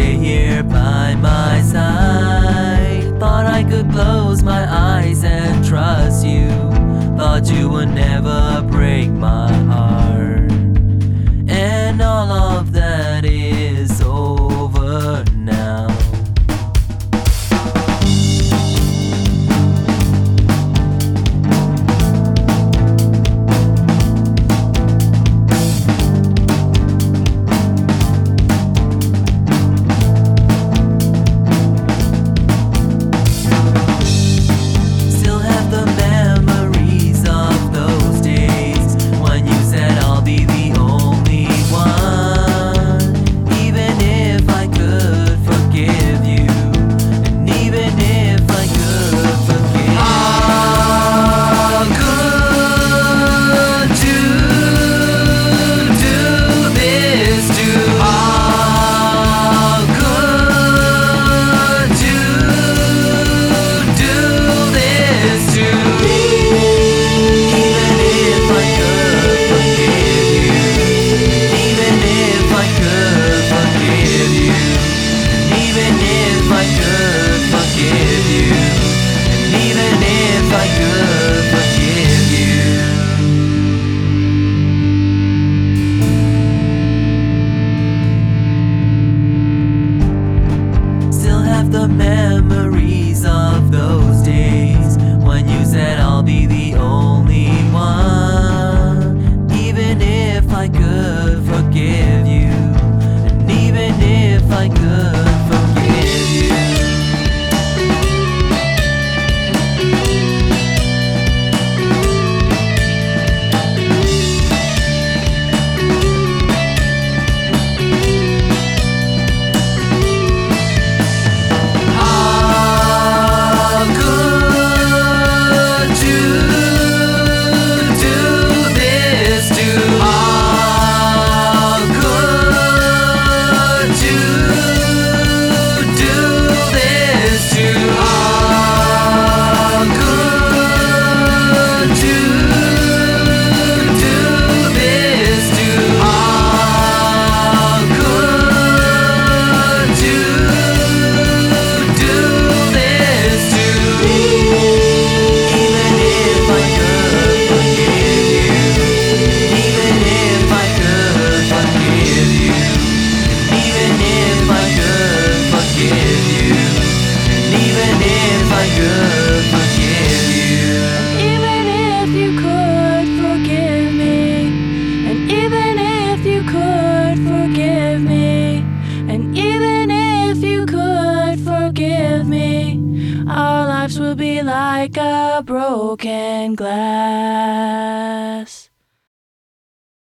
stay here by my side. Thought I could close my eyes and trust you, but you would never. Our lives will be like a broken glass.